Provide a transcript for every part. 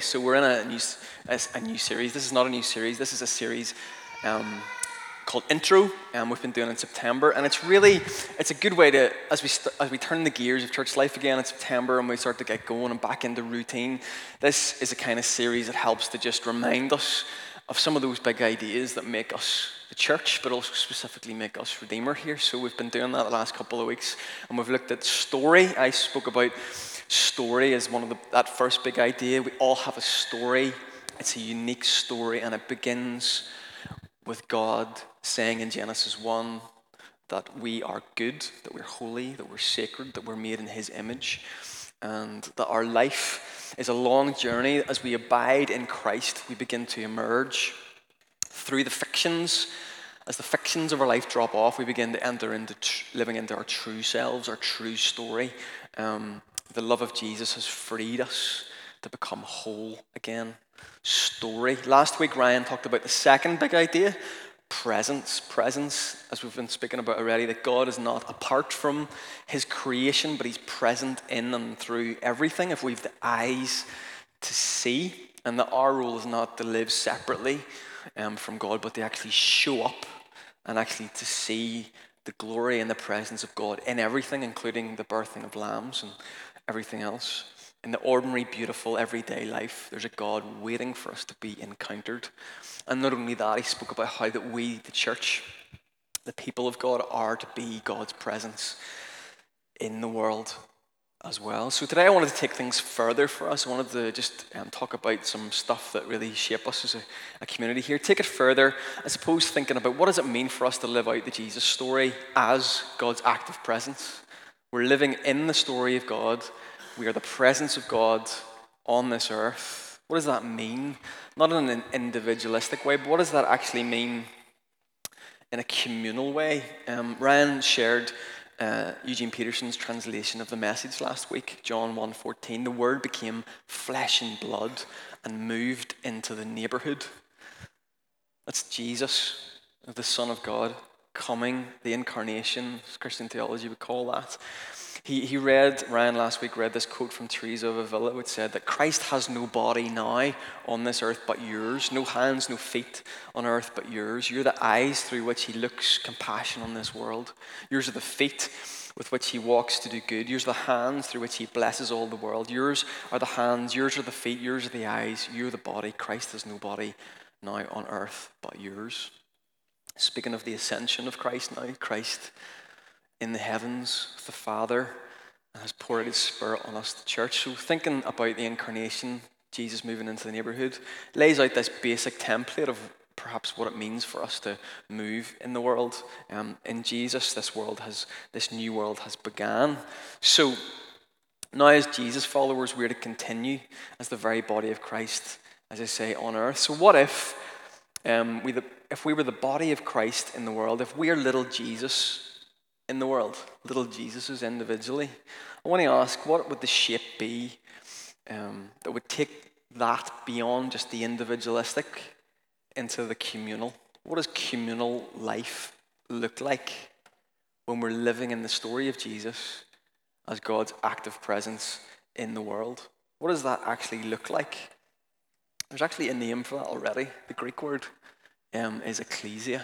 So we're in a new, a new series. This is not a new series. This is a series um, called Intro, and we've been doing it in September. And it's really, it's a good way to, as we st- as we turn the gears of church life again in September, and we start to get going and back into routine. This is a kind of series that helps to just remind us of some of those big ideas that make us the church, but also specifically make us Redeemer here. So we've been doing that the last couple of weeks, and we've looked at story. I spoke about story is one of the, that first big idea. We all have a story. It's a unique story, and it begins with God saying in Genesis 1 that we are good, that we're holy, that we're sacred, that we're made in His image, and that our life is a long journey. As we abide in Christ, we begin to emerge through the fictions. As the fictions of our life drop off, we begin to enter into tr- living into our true selves, our true story. Um, the love of Jesus has freed us to become whole again. Story. Last week, Ryan talked about the second big idea presence. Presence, as we've been speaking about already, that God is not apart from his creation, but he's present in and through everything. If we've the eyes to see, and that our role is not to live separately um, from God, but to actually show up and actually to see the glory and the presence of God in everything, including the birthing of lambs and everything else. In the ordinary, beautiful, everyday life, there's a God waiting for us to be encountered. And not only that, he spoke about how that we, the church, the people of God, are to be God's presence in the world as well. So today I wanted to take things further for us. I wanted to just um, talk about some stuff that really shape us as a, a, community here. Take it further, I suppose, thinking about what does it mean for us to live out the Jesus story as God's active presence. We're living in the story of God. We are the presence of God on this earth. What does that mean? Not in an individualistic way, but what does that actually mean in a communal way? Um, Ryan shared uh, Eugene Peterson's translation of the message last week, John 1:14. The Word became flesh and blood and moved into the neighborhood. That's Jesus, the Son of God, coming, the incarnation, Christian theology would call that. He, he read, Ryan last week read this quote from Teresa of Avila, which said that Christ has no body now on this earth but yours, no hands, no feet on earth but yours. You're the eyes through which he looks compassion on this world. Yours are the feet with which he walks to do good. Yours are the hands through which he blesses all the world. Yours are the hands, yours are the feet, yours are the eyes, you're the body. Christ has no body now on earth but yours. Speaking of the ascension of Christ now, Christ in the heavens, with the Father, and has poured His Spirit on us, the church. So, thinking about the incarnation, Jesus moving into the neighborhood, lays out this basic template of perhaps what it means for us to move in the world. Um, in Jesus, this world has, this new world has began. So, now as Jesus followers, we're to continue as the very body of Christ, as I say, on earth. So, what if um, we the, if we were the body of Christ in the world, if we are little Jesus in the world, little Jesuses individually, I want to ask what would the shape be um, that would take that beyond just the individualistic into the communal? What does communal life look like when we're living in the story of Jesus as God's active presence in the world? What does that actually look like? There's actually a name for that already. The Greek word um, is ecclesia.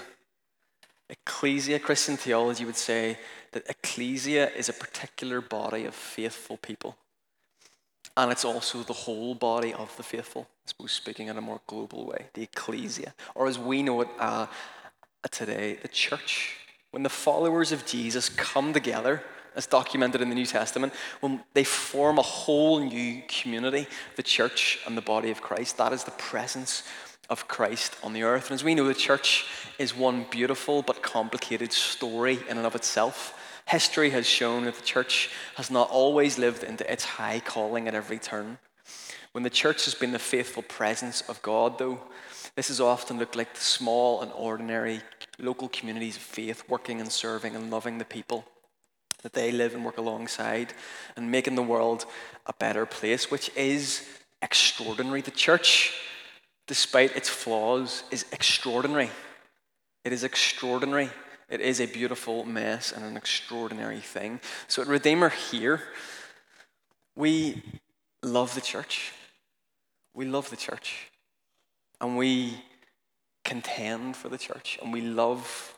Ecclesia, Christian theology would say that ecclesia is a particular body of faithful people. And it's also the whole body of the faithful, I suppose, speaking in a more global way, the ecclesia. Or as we know it uh, today, the church. When the followers of Jesus come together, as documented in the New Testament, when they form a whole new community, the church and the body of Christ, that is the presence of Christ on the earth. And as we know, the church is one beautiful but complicated story in and of itself. History has shown that the church has not always lived into its high calling at every turn. When the church has been the faithful presence of God, though, this has often looked like the small and ordinary local communities of faith working and serving and loving the people that they live and work alongside and making the world a better place, which is extraordinary. The church despite its flaws, is extraordinary. It is extraordinary. It is a beautiful mess and an extraordinary thing. So at Redeemer here, we love the church. we love the church and we contend for the church and we love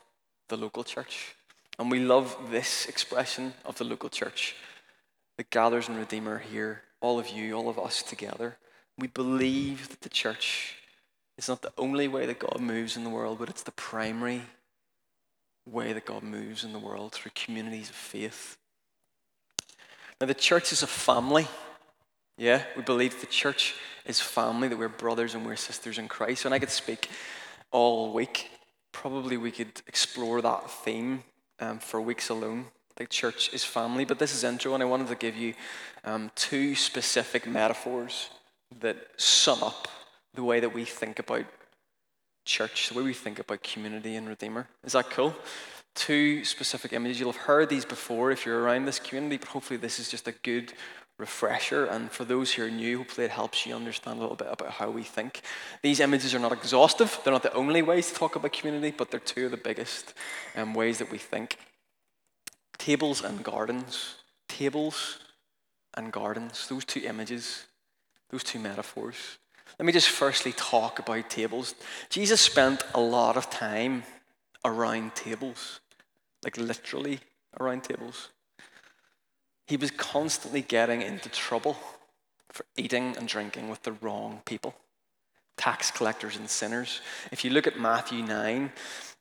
the local church. And we love this expression of the local church that gathers in Redeemer here, all of you, all of us together. We believe that the church is not the only way that God moves in the world, but it's the primary way that God moves in the world through communities of faith. Now, the church is a family. Yeah, we believe the church is family, that we're brothers and we're sisters in Christ. And I could speak all week. Probably we could explore that theme um, for weeks alone. The church is family, but this is intro, and I wanted to give you um, two specific metaphors that sum up the way that we think about church, the way we think about community and Redeemer. Is that cool? Two specific images. You'll have heard these before if you're around this community, but hopefully this is just a good refresher. And for those who are new, hopefully it helps you understand a little bit about how we think. These images are not exhaustive, they're not the only ways to talk about community, but they're two of the biggest um, ways that we think. Tables and gardens. Tables and gardens. Those two images, those two metaphors. Let me just firstly talk about tables. Jesus spent a lot of time around tables, like literally around tables. He was constantly getting into trouble for eating and drinking with the wrong people tax collectors and sinners. If you look at Matthew 9,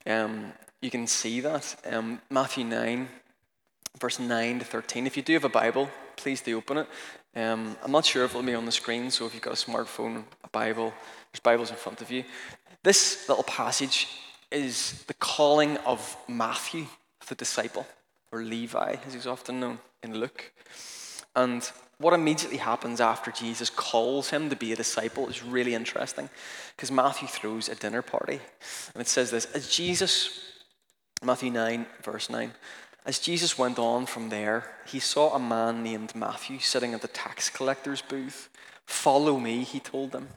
um, you can see that. Um, Matthew 9, verse 9 to 13. If you do have a Bible, please do open it. Um, I'm not sure if it'll be on the screen, so if you've got a smartphone, a Bible, there's Bibles in front of you. This little passage is the calling of Matthew, the disciple, or Levi, as he's often known in Luke. And what immediately happens after Jesus calls him to be a disciple is really interesting because Matthew throws a dinner party. And it says this As Jesus, Matthew 9, verse 9, as Jesus went on from there, he saw a man named Matthew sitting at the tax collector's booth. Follow me, he told them.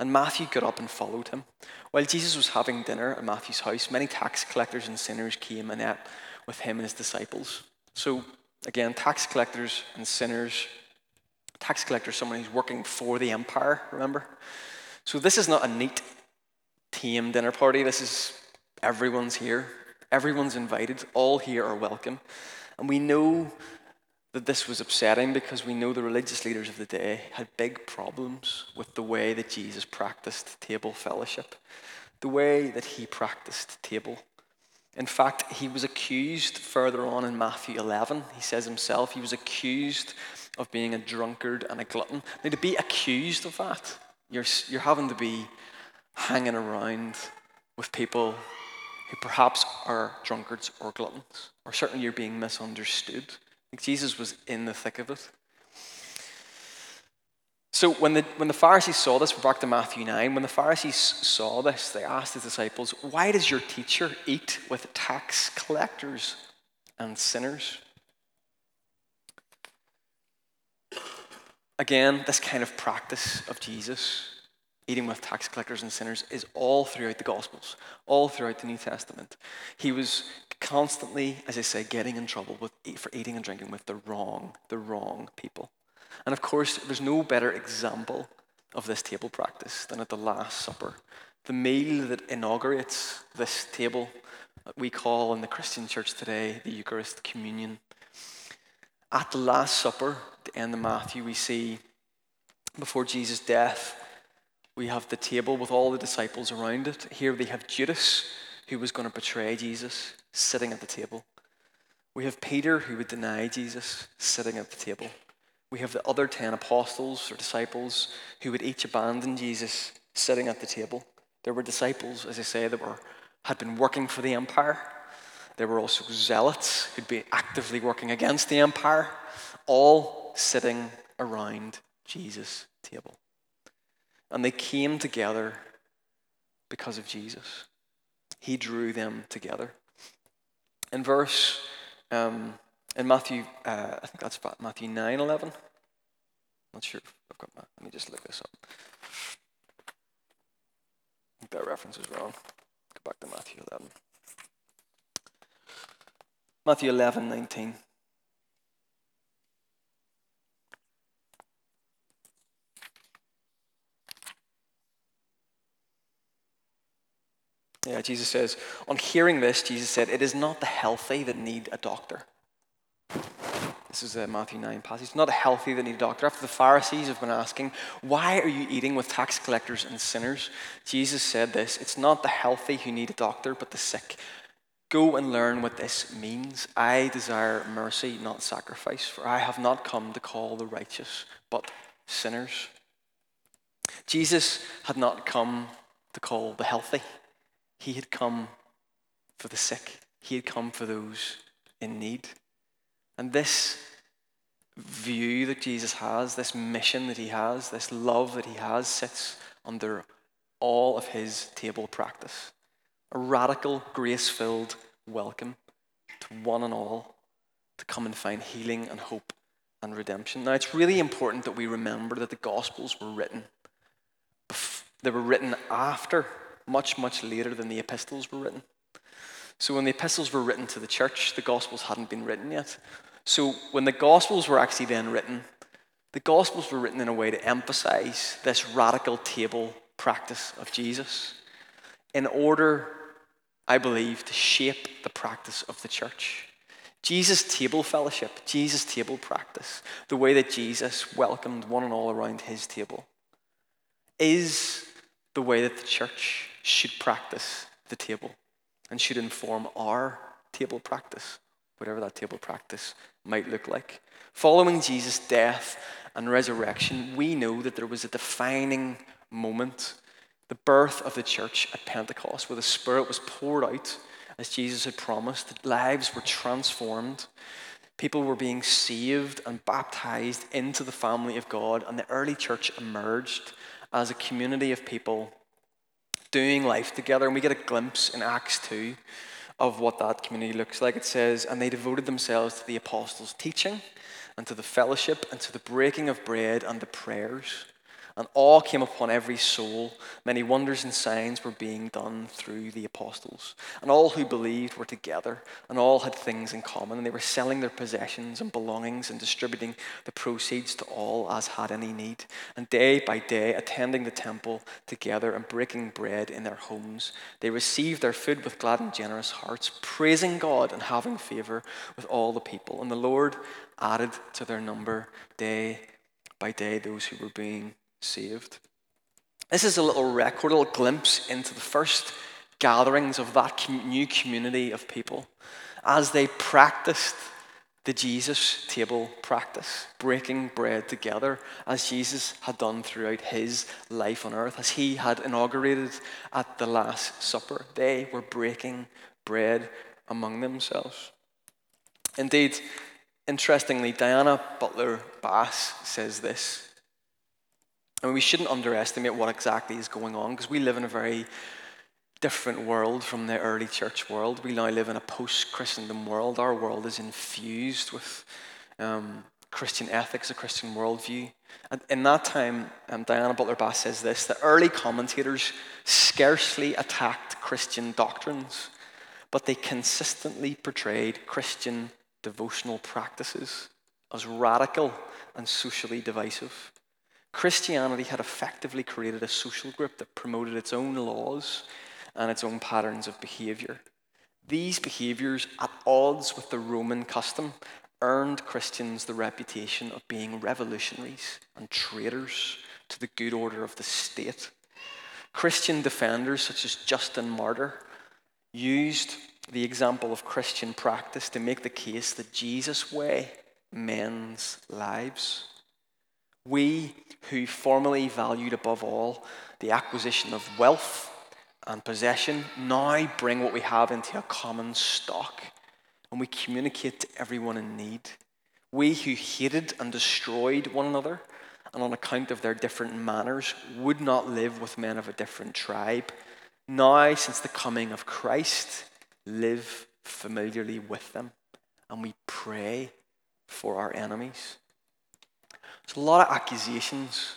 And Matthew got up and followed him. While Jesus was having dinner at Matthew's house, many tax collectors and sinners came and ate with him and his disciples. So, again, tax collectors and sinners. Tax collector is someone who's working for the empire, remember? So, this is not a neat, tame dinner party. This is everyone's here. Everyone's invited. All here are welcome. And we know that this was upsetting because we know the religious leaders of the day had big problems with the way that Jesus practiced table fellowship, the way that he practiced table. In fact, he was accused further on in Matthew 11. He says himself he was accused of being a drunkard and a glutton. Now, to be accused of that, you're, you're having to be hanging around with people who perhaps are drunkards or gluttons, or certainly you're being misunderstood. Like Jesus was in the thick of it. So when the, when the Pharisees saw this, we're back to Matthew 9, when the Pharisees saw this, they asked the disciples, Why does your teacher eat with tax collectors and sinners? Again, this kind of practice of Jesus, eating with tax collectors and sinners, is all throughout the Gospels, all throughout the New Testament. He was constantly, as I say, getting in trouble with, for eating and drinking with the wrong, the wrong people. And of course, there's no better example of this table practice than at the Last Supper, the meal that inaugurates this table that we call in the Christian church today the Eucharist communion. At the Last Supper, at the end of Matthew, we see before Jesus' death, we have the table with all the disciples around it. Here they have Judas, who was going to betray Jesus sitting at the table. We have Peter, who would deny Jesus, sitting at the table. We have the other 10 apostles or disciples who would each abandon Jesus, sitting at the table. There were disciples, as I say, that were, had been working for the empire. There were also zealots who'd be actively working against the empire, all sitting around Jesus' table. And they came together because of Jesus. He drew them together. In verse, um, in Matthew, uh, I think that's Matthew 9 11. Not sure I've got that. Let me just look this up. I think that reference is wrong. Go back to Matthew 11. Matthew 11 19. Jesus says, on hearing this, Jesus said, It is not the healthy that need a doctor. This is a Matthew 9 passage. It's not the healthy that need a doctor. After the Pharisees have been asking, Why are you eating with tax collectors and sinners? Jesus said this It's not the healthy who need a doctor, but the sick. Go and learn what this means. I desire mercy, not sacrifice, for I have not come to call the righteous, but sinners. Jesus had not come to call the healthy, he had come for the sick, he had come for those in need. And this view that Jesus has, this mission that he has, this love that he has, sits under all of his table practice. A radical, grace filled welcome to one and all to come and find healing and hope and redemption. Now, it's really important that we remember that the Gospels were written. They were written after, much, much later than the epistles were written. So, when the epistles were written to the church, the Gospels hadn't been written yet. So, when the Gospels were actually then written, the Gospels were written in a way to emphasize this radical table practice of Jesus in order, I believe, to shape the practice of the church. Jesus' table fellowship, Jesus' table practice, the way that Jesus welcomed one and all around his table, is the way that the church should practice the table and should inform our table practice, whatever that table practice might look like. Following Jesus' death and resurrection, we know that there was a defining moment, the birth of the church at Pentecost, where the Spirit was poured out as Jesus had promised, that lives were transformed. People were being saved and baptized into the family of God, and the early church emerged as a community of people doing life together. And we get a glimpse in Acts 2 of what that community looks like. It says, And they devoted themselves to the apostles' teaching, and to the fellowship, and to the breaking of bread, and the prayers and awe came upon every soul. Many wonders and signs were being done through the apostles. And all who believed were together, and all had things in common, and they were selling their possessions and belongings and distributing the proceeds to all as had any need. And day by day, attending the temple together and breaking bread in their homes, they received their food with glad and generous hearts, praising God and having favor with all the people. And the Lord added to their number day by day those who were being saved. This is a little record, a little glimpse into the first gatherings of that new community of people as they practiced the Jesus table practice, breaking bread together as Jesus had done throughout his life on earth, as he had inaugurated at the Last Supper. They were breaking bread among themselves. Indeed, interestingly, Diana Butler Bass says this Mean, we shouldn't underestimate what exactly is going on because we live in a very different world from the early church world. We now live in a post Christendom world. Our world is infused with um, Christian ethics, a Christian worldview. And in that time, um, Diana Butler Bass says this that early commentators scarcely attacked Christian doctrines, but they consistently portrayed Christian devotional practices as radical and socially divisive. Christianity had effectively created a social group that promoted its own laws and its own patterns of behavior. These behaviors, at odds with the Roman custom, earned Christians the reputation of being revolutionaries and traitors to the good order of the state. Christian defenders such as Justin Martyr used the example of Christian practice to make the case that Jesus' way mends lives. We who formerly valued above all the acquisition of wealth and possession now bring what we have into a common stock and we communicate to everyone in need. We who hated and destroyed one another and on account of their different manners would not live with men of a different tribe. Now, since the coming of Christ, live familiarly with them and we pray for our enemies. There's a lot of accusations.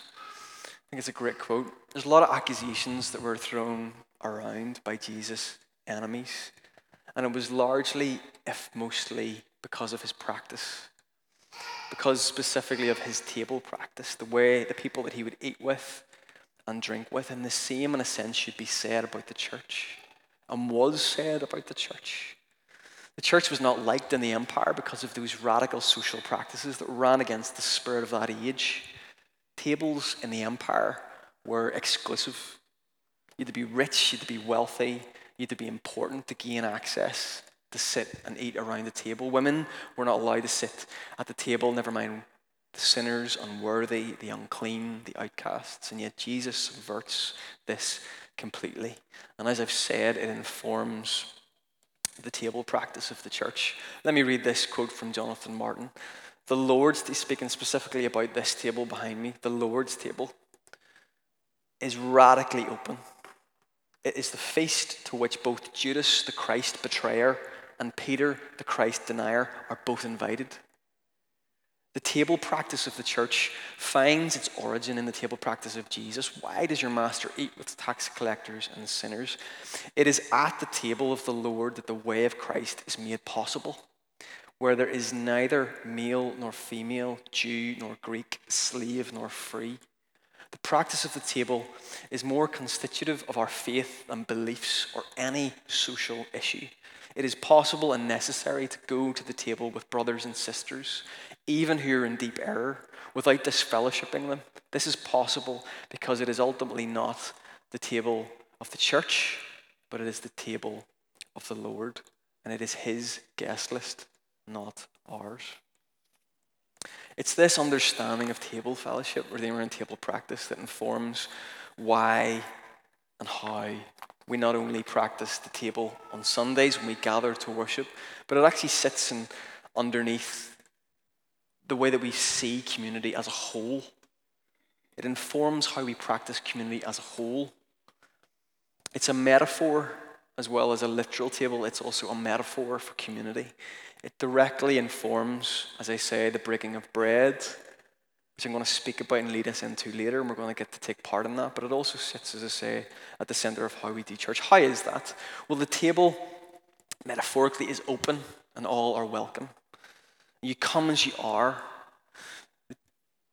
I think it's a great quote. There's a lot of accusations that were thrown around by Jesus' enemies. And it was largely, if mostly, because of his practice. Because specifically of his table practice, the way the people that he would eat with and drink with. And the same, in a sense, should be said about the church and was said about the church. The church was not liked in the empire because of those radical social practices that ran against the spirit of that age. Tables in the empire were exclusive. You had to be rich, you had to be wealthy, you had to be important to gain access to sit and eat around the table. Women were not allowed to sit at the table, never mind the sinners, unworthy, the unclean, the outcasts. And yet Jesus subverts this completely. And as I've said, it informs the table practice of the church. Let me read this quote from Jonathan Martin. The Lord's, he's speaking specifically about this table behind me, the Lord's table is radically open. It is the feast to which both Judas, the Christ betrayer, and Peter, the Christ denier, are both invited. The table practice of the church finds its origin in the table practice of Jesus. Why does your master eat with tax collectors and sinners? It is at the table of the Lord that the way of Christ is made possible, where there is neither male nor female, Jew nor Greek, slave nor free. The practice of the table is more constitutive of our faith and beliefs or any social issue. It is possible and necessary to go to the table with brothers and sisters, even who are in deep error, without disfellowshipping them. This is possible because it is ultimately not the table of the church, but it is the table of the Lord, and it is His guest list, not ours. It's this understanding of table fellowship, Redeemer and table practice, that informs why and how we not only practice the table on Sundays when we gather to worship, but it actually sits in, underneath the way that we see community as a whole. It informs how we practice community as a whole. It's a metaphor as well as a literal table, it's also a metaphor for community. It directly informs, as I say, the breaking of bread, which I'm going to speak about and lead us into later, and we're going to get to take part in that. But it also sits, as I say, at the center of how we do church. How is that? Well, the table, metaphorically, is open and all are welcome. You come as you are.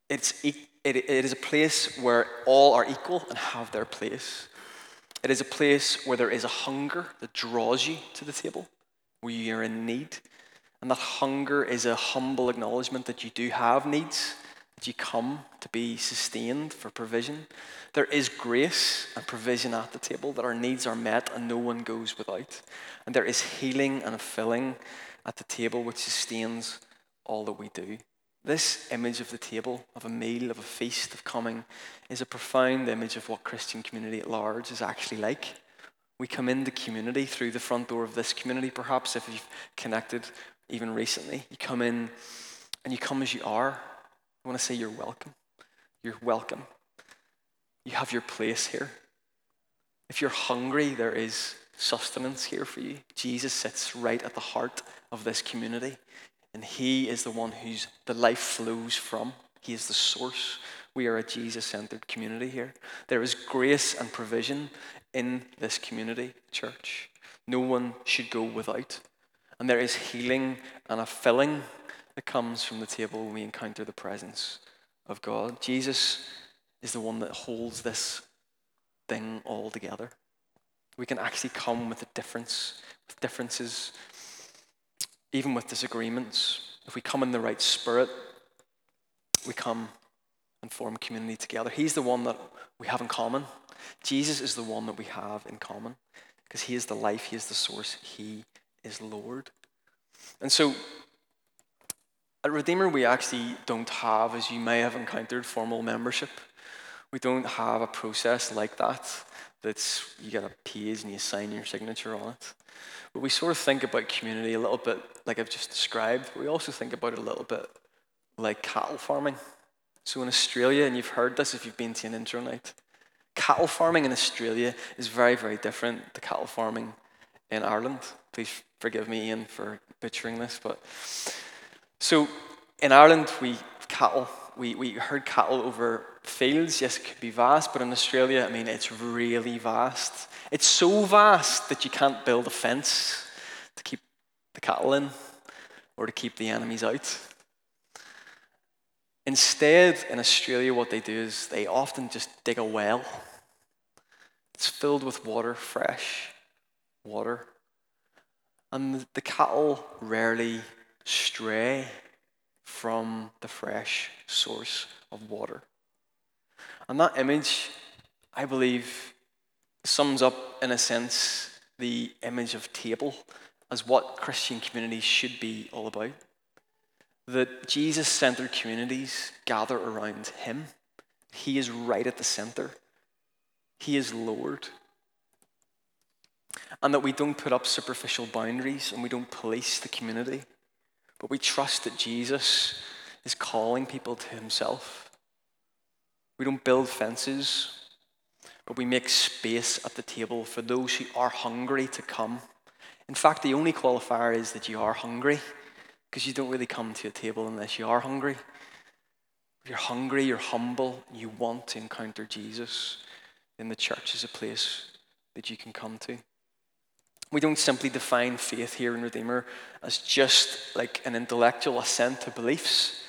It's, it, it is a place where all are equal and have their place. It is a place where there is a hunger that draws you to the table, where you are in need. And that hunger is a humble acknowledgement that you do have needs that you come to be sustained for provision. There is grace and provision at the table, that our needs are met and no one goes without. And there is healing and filling at the table which sustains all that we do. This image of the table, of a meal, of a feast, of coming, is a profound image of what Christian community at large is actually like. We come into community through the front door of this community, perhaps if you've connected even recently. You come in and you come as you are. I want to say you're welcome. You're welcome. You have your place here. If you're hungry, there is sustenance here for you. Jesus sits right at the heart of this community, and He is the one whose the life flows from. He is the source. We are a Jesus centered community here. There is grace and provision in this community, church. No one should go without. And there is healing and a filling that comes from the table when we encounter the presence of God. Jesus is the one that holds this thing all together. We can actually come with a difference, with differences, even with disagreements. If we come in the right spirit, we come and form community together. He's the one that we have in common. Jesus is the one that we have in common because He is the life, He is the source, He is Lord. And so at Redeemer, we actually don't have, as you may have encountered, formal membership. We don't have a process like that. That's you got a page and you sign your signature on it. But we sort of think about community a little bit like I've just described. we also think about it a little bit like cattle farming. So in Australia, and you've heard this if you've been to an intro night, cattle farming in Australia is very, very different to cattle farming in Ireland. Please forgive me, Ian, for butchering this, but so in Ireland, we cattle, we, we herd cattle over fields. Yes, it could be vast, but in Australia, I mean, it's really vast. It's so vast that you can't build a fence to keep the cattle in or to keep the enemies out. Instead, in Australia, what they do is they often just dig a well. It's filled with water, fresh water. And the cattle rarely stray from the fresh source of water. And that image, I believe, sums up, in a sense, the image of table as what Christian communities should be all about. That Jesus centered communities gather around Him. He is right at the center, He is Lord. And that we don't put up superficial boundaries and we don't police the community, but we trust that Jesus is calling people to Himself. We don't build fences, but we make space at the table for those who are hungry to come. In fact, the only qualifier is that you are hungry, because you don't really come to a table unless you are hungry. If you're hungry, you're humble, you want to encounter Jesus, then the church is a place that you can come to. We don't simply define faith here in Redeemer as just like an intellectual assent to beliefs,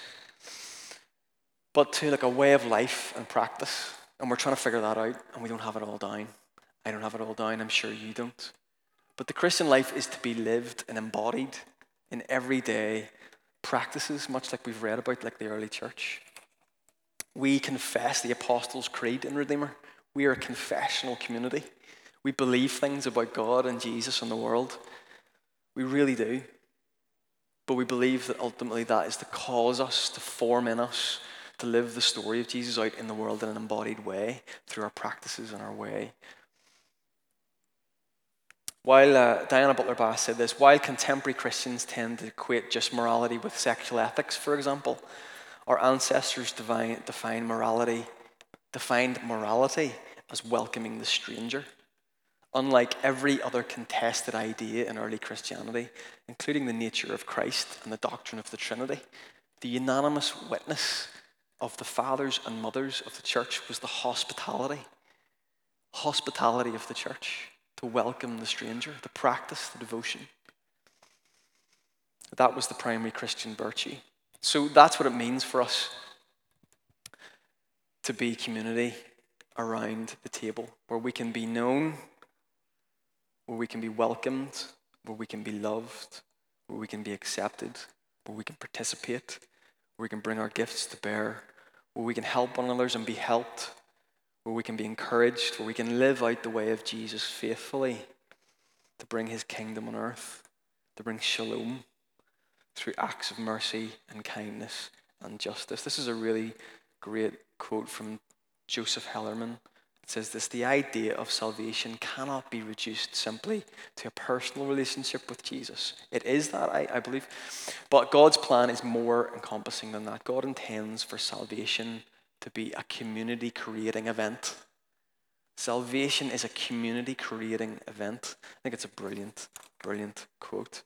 but to like a way of life and practice. And we're trying to figure that out, and we don't have it all down. I don't have it all down, I'm sure you don't. But the Christian life is to be lived and embodied in everyday practices, much like we've read about, like the early church. We confess the Apostles' Creed in Redeemer. We are a confessional community. We believe things about God and Jesus and the world. We really do. But we believe that ultimately that is to cause us, to form in us to live the story of Jesus out in the world in an embodied way through our practices and our way. While uh, Diana Butler Bass said this, while contemporary Christians tend to equate just morality with sexual ethics, for example, our ancestors define, define morality, defined morality as welcoming the stranger. Unlike every other contested idea in early Christianity, including the nature of Christ and the doctrine of the Trinity, the unanimous witness of the fathers and mothers of the church was the hospitality. Hospitality of the church, to welcome the stranger, to practice the devotion. That was the primary Christian virtue. So that's what it means for us to be community around the table, where we can be known, where we can be welcomed, where we can be loved, where we can be accepted, where we can participate, where we can bring our gifts to bear, where we can help one another and be helped, where we can be encouraged, where we can live out the way of Jesus faithfully to bring his kingdom on earth, to bring shalom through acts of mercy and kindness and justice. This is a really great quote from Joseph Hellerman says this the idea of salvation cannot be reduced simply to a personal relationship with Jesus. It is that, I, I believe. But God's plan is more encompassing than that. God intends for salvation to be a community creating event. Salvation is a community creating event. I think it's a brilliant, brilliant quote.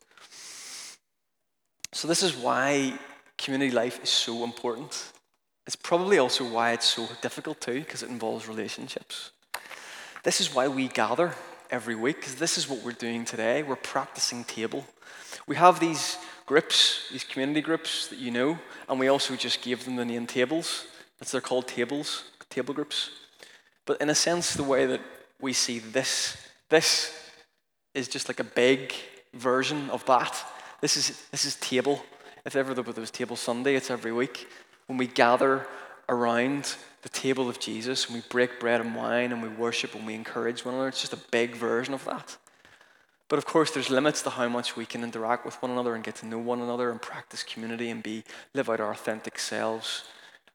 So, this is why community life is so important. It's probably also why it's so difficult too, because it involves relationships. This is why we gather every week, because this is what we're doing today. We're practicing table. We have these groups, these community groups that you know, and we also just gave them the name tables. That's they're called tables, table groups. But in a sense, the way that we see this, this is just like a big version of that. This is this is table. If ever there was table Sunday, it's every week when we gather around the table of Jesus and we break bread and wine and we worship and we encourage one another. It's just a big version of that. But of course, there's limits to how much we can interact with one another and get to know one another and practice community and be live out our authentic selves.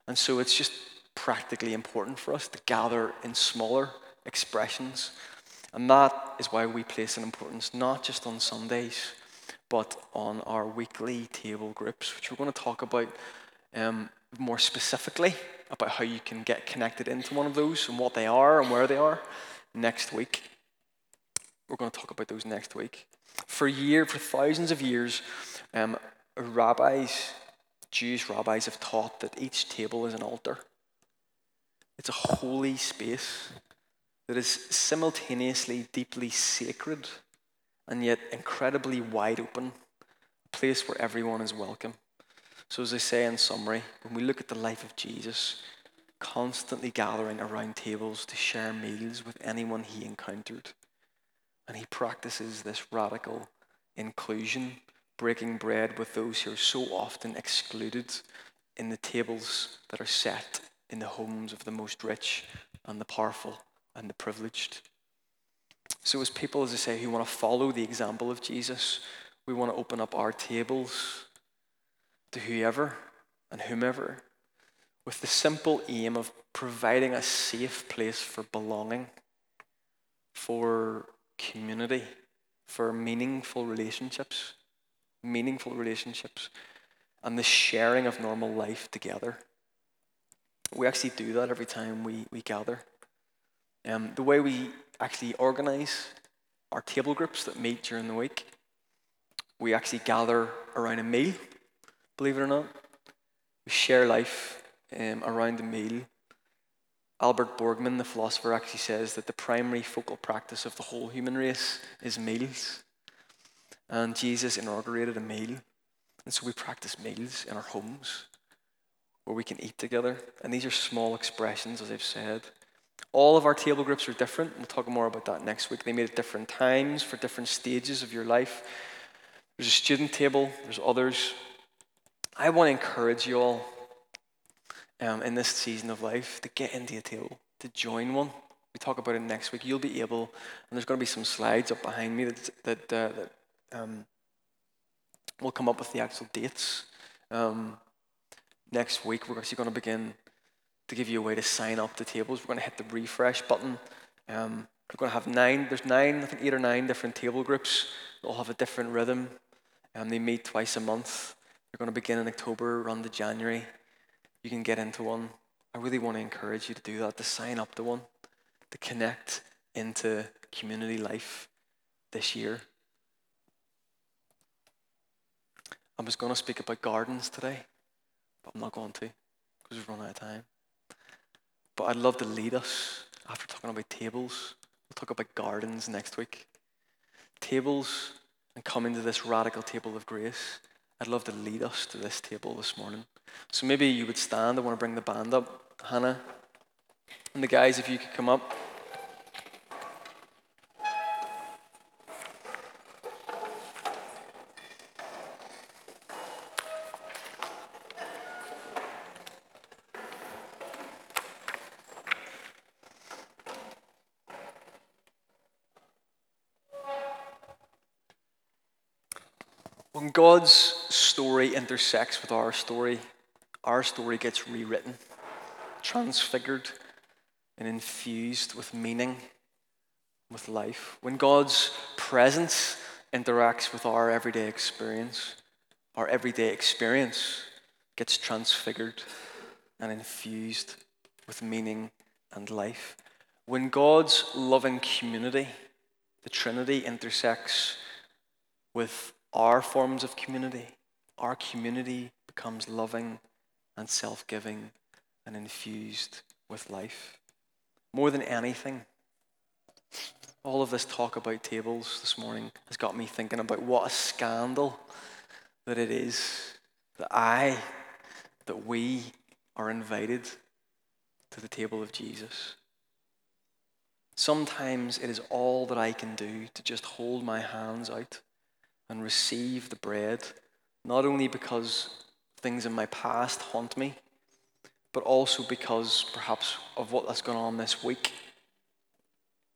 And so it's just practically important for us to gather in smaller expressions. And that is why we place an importance not just on Sundays, but on our weekly table groups, which we're going to talk about um, more specifically about how you can get connected into one of those and what they are and where they are next week. We're going to talk about those next week. For a year, for thousands of years, um, rabbis, Jewish rabbis, have taught that each table is an altar. It's a holy space that is simultaneously deeply sacred and yet incredibly wide open, a place where everyone is welcome. So, as I say in summary, when we look at the life of Jesus, constantly gathering around tables to share meals with anyone he encountered, and he practices this radical inclusion, breaking bread with those who are so often excluded in the tables that are set in the homes of the most rich and the powerful and the privileged. So, as people, as I say, who want to follow the example of Jesus, we want to open up our tables to whoever and whomever with the simple aim of providing a safe place for belonging, for community, for meaningful relationships, meaningful relationships, and the sharing of normal life together. We actually do that every time we, we gather. Um, the way we actually organize our table groups that meet during the week, we actually gather around a meal, believe it or not. We share life um, around a meal. Albert Borgmann, the philosopher, actually says that the primary focal practice of the whole human race is meals. And Jesus inaugurated a meal. And so we practice meals in our homes where we can eat together. And these are small expressions, as I've said. All of our table groups are different. We'll talk more about that next week. They meet at different times for different stages of your life. There's a student table, there's others. I want to encourage you all um, in this season of life to get into a table, to join one. We talk about it next week. You'll be able, and there's going to be some slides up behind me that, that, uh, that um, will come up with the actual dates. Um, next week, we're actually going to begin to give you a way to sign up to tables. We're going to hit the refresh button. Um, we're going to have nine, there's nine, I think eight or nine different table groups. They'll have a different rhythm. and they meet twice a month. They're going to begin in October, run to January you can get into one. I really want to encourage you to do that, to sign up to one, to connect into community life this year. I was going to speak about gardens today, but I'm not going to because we've run out of time. But I'd love to lead us after talking about tables. We'll talk about gardens next week. Tables and come into this radical table of grace. I'd love to lead us to this table this morning. So maybe you would stand. I want to bring the band up. Hannah and the guys, if you could come up. God's story intersects with our story, our story gets rewritten, transfigured, and infused with meaning, with life. When God's presence interacts with our everyday experience, our everyday experience gets transfigured and infused with meaning and life. When God's loving community, the Trinity, intersects with our forms of community, our community becomes loving and self giving and infused with life. More than anything, all of this talk about tables this morning has got me thinking about what a scandal that it is that I, that we are invited to the table of Jesus. Sometimes it is all that I can do to just hold my hands out and receive the bread, not only because things in my past haunt me, but also because perhaps of what has gone on this week.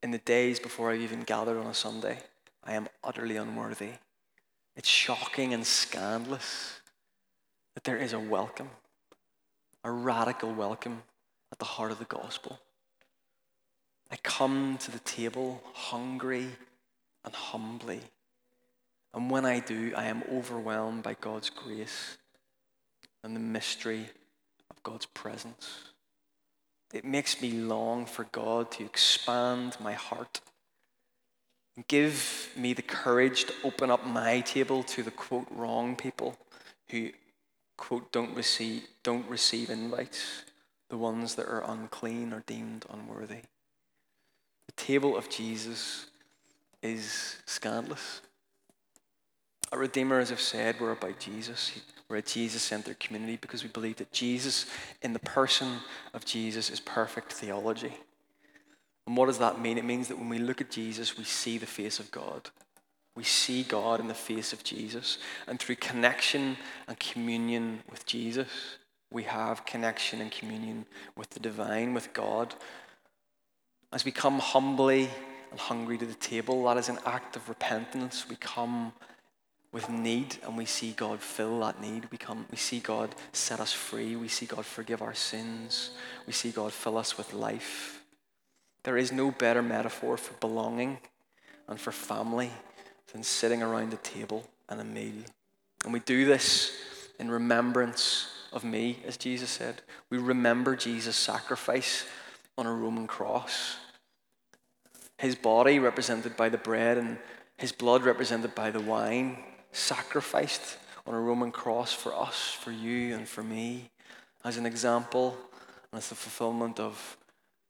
In the days before I've even gathered on a Sunday, I am utterly unworthy. It's shocking and scandalous that there is a welcome, a radical welcome at the heart of the gospel. I come to the table hungry and humbly and when I do, I am overwhelmed by God's grace and the mystery of God's presence. It makes me long for God to expand my heart and give me the courage to open up my table to the quote wrong people who quote don't receive don't receive invites, the ones that are unclean or deemed unworthy. The table of Jesus is scandalous. A Redeemer, as I've said, we're about Jesus. We're a Jesus centered community because we believe that Jesus, in the person of Jesus, is perfect theology. And what does that mean? It means that when we look at Jesus, we see the face of God. We see God in the face of Jesus. And through connection and communion with Jesus, we have connection and communion with the divine, with God. As we come humbly and hungry to the table, that is an act of repentance. We come with need and we see God fill that need. We, come, we see God set us free. We see God forgive our sins. We see God fill us with life. There is no better metaphor for belonging and for family than sitting around a table and a meal. And we do this in remembrance of me, as Jesus said. We remember Jesus' sacrifice on a Roman cross. His body represented by the bread and his blood represented by the wine, sacrificed on a Roman cross for us, for you, and for me, as an example and as the fulfillment of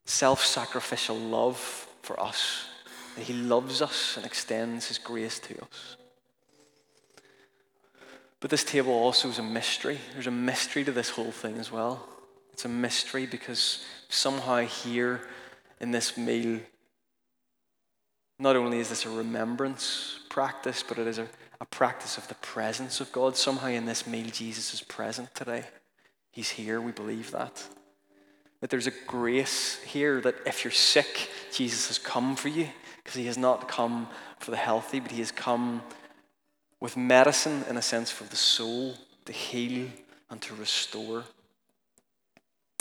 self sacrificial love for us that He loves us and extends His grace to us. But this table also is a mystery. There's a mystery to this whole thing as well. It's a mystery because somehow here in this meal, not only is this a remembrance practice, but it is a, a practice of the presence of God. Somehow in this meal, Jesus is present today. He's here, we believe that. That there's a grace here that if you're sick, Jesus has come for you because he has not come for the healthy, but he has come with medicine in a sense for the soul to heal and to restore.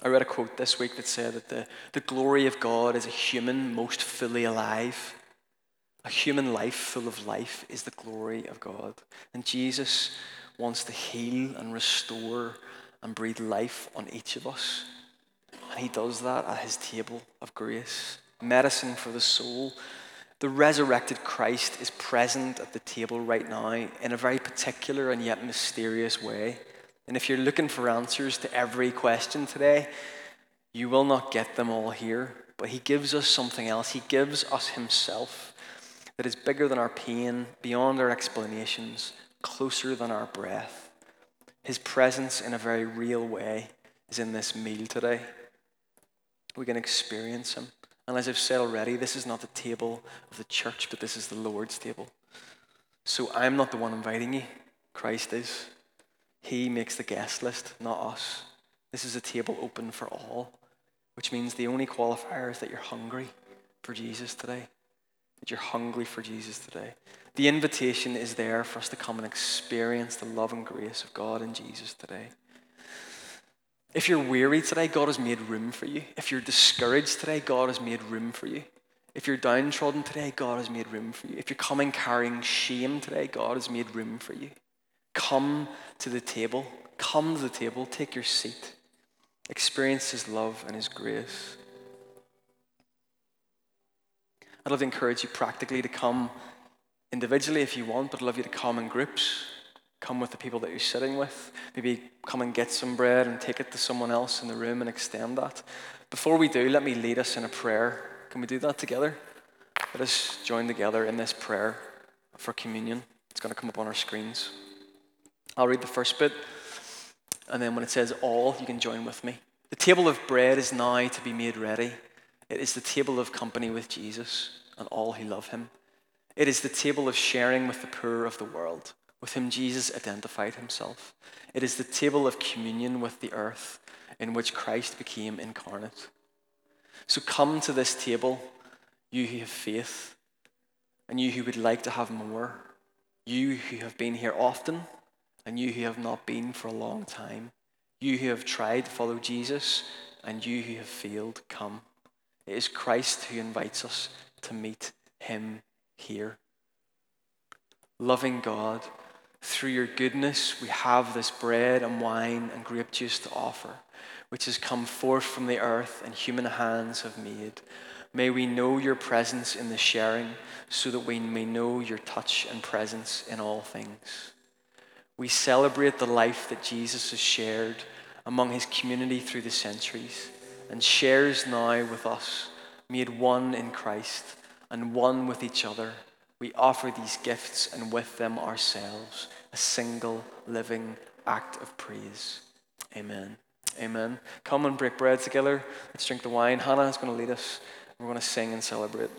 I read a quote this week that said that the, the glory of God is a human most fully alive. A human life full of life is the glory of God. And Jesus wants to heal and restore and breathe life on each of us. And he does that at his table of grace. Medicine for the soul, the resurrected Christ is present at the table right now in a very particular and yet mysterious way. And if you're looking for answers to every question today, you will not get them all here. But He gives us something else. He gives us Himself that is bigger than our pain, beyond our explanations, closer than our breath. His presence in a very real way is in this meal today. We can experience Him. And as I've said already, this is not the table of the church, but this is the Lord's table. So I'm not the one inviting you, Christ is. He makes the guest list, not us. This is a table open for all, which means the only qualifier is that you're hungry for Jesus today. That you're hungry for Jesus today. The invitation is there for us to come and experience the love and grace of God in Jesus today. If you're weary today, God has made room for you. If you're discouraged today, God has made room for you. If you're downtrodden today, God has made room for you. If you're coming carrying shame today, God has made room for you. Come to the table. Come to the table. Take your seat. Experience His love and His grace. I'd love to encourage you practically to come individually if you want, but I'd love you to come in groups. Come with the people that you're sitting with. Maybe come and get some bread and take it to someone else in the room and extend that. Before we do, let me lead us in a prayer. Can we do that together? Let us join together in this prayer for communion. It's going to come up on our screens. I'll read the first bit, and then when it says all, you can join with me. The table of bread is now to be made ready. It is the table of company with Jesus and all who love him. It is the table of sharing with the poor of the world with whom Jesus identified himself. It is the table of communion with the earth in which Christ became incarnate. So come to this table, you who have faith, and you who would like to have more, you who have been here often, and you who have not been for a long time, you who have tried to follow Jesus, and you who have failed, come. It is Christ who invites us to meet him here. Loving God, through your goodness, we have this bread and wine and grape juice to offer, which has come forth from the earth and human hands have made. May we know your presence in the sharing so that we may know your touch and presence in all things. We celebrate the life that Jesus has shared among his community through the centuries and shares now with us, made one in Christ and one with each other we offer these gifts and with them ourselves a single living act of praise. Amen. Amen. Come and break bread together. Let's drink the wine. Hannah is going to lead us We're going to sing and celebrate.